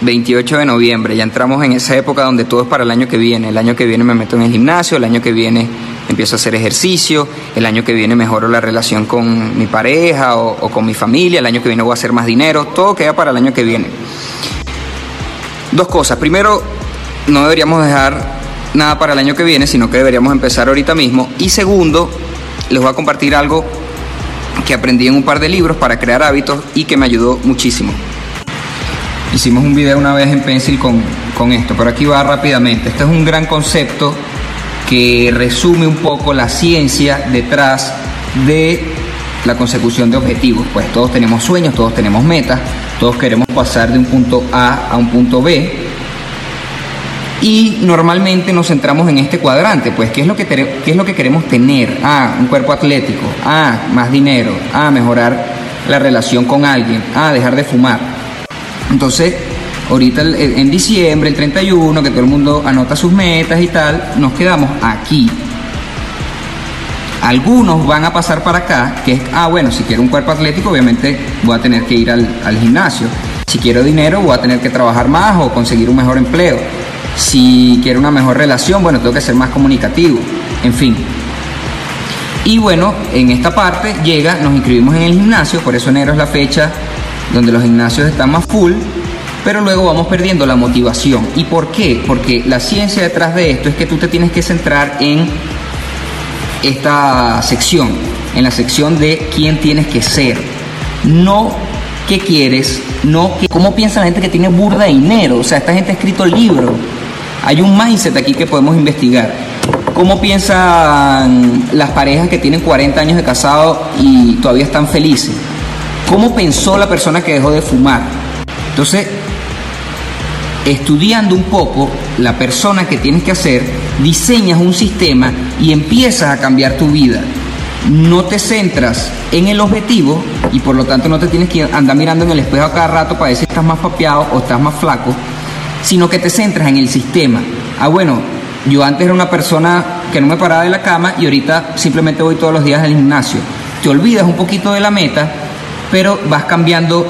28 de noviembre, ya entramos en esa época donde todo es para el año que viene. El año que viene me meto en el gimnasio, el año que viene empiezo a hacer ejercicio, el año que viene mejoro la relación con mi pareja o, con mi familia, el año que viene voy a hacer más dinero, todo queda para el año que viene. Dos cosas. Primero, no deberíamos dejar nada para el año que viene, sino que deberíamos empezar ahorita mismo. Y segundo, les voy a compartir algo que aprendí en un par de libros para crear hábitos y que me ayudó muchísimo. Hicimos un video una vez en Pencil con, con esto, pero aquí va rápidamente. Este es un gran concepto que resume un poco la ciencia detrás de la consecución de objetivos. Pues todos tenemos sueños, todos tenemos metas, todos queremos pasar de un punto A a un punto B. Y normalmente nos centramos en este cuadrante, pues ¿qué es lo que, qué es lo que queremos tener? Ah, un cuerpo atlético, ah, más dinero, ah, mejorar la relación con alguien, ah, dejar de fumar. Entonces, ahorita en diciembre, el 31, que todo el mundo anota sus metas y tal, nos quedamos aquí. Algunos van a pasar para acá, que es, ah, bueno, si quiero un cuerpo atlético, obviamente voy a tener que ir al, al gimnasio. Si quiero dinero, voy a tener que trabajar más o conseguir un mejor empleo. Si quiero una mejor relación, bueno, tengo que ser más comunicativo. En fin, y bueno, en esta parte llega, nos inscribimos en el gimnasio, por eso enero es la fecha donde los gimnasios están más full, pero luego vamos perdiendo la motivación. ¿Y por qué? Porque la ciencia detrás de esto es que tú te tienes que centrar en esta sección, en la sección de quién tienes que ser, no qué quieres, no que, cómo piensa la gente que tiene burda de dinero, o sea, esta gente ha escrito libros, hay un mindset aquí que podemos investigar. ¿Cómo piensan las parejas que tienen 40 años de casado y todavía están felices? ¿Cómo pensó la persona que dejó de fumar? Entonces, estudiando un poco la persona que tienes que hacer, diseñas un sistema y empiezas a cambiar tu vida. No te centras en el objetivo y por lo tanto no te tienes que andar mirando en el espejo a cada rato para ver si estás más papeado o estás más flaco, sino que te centras en el sistema. Ah, bueno, yo antes era una persona que no me paraba de la cama y ahorita simplemente voy todos los días al gimnasio. Te olvidas un poquito de la meta, pero vas cambiando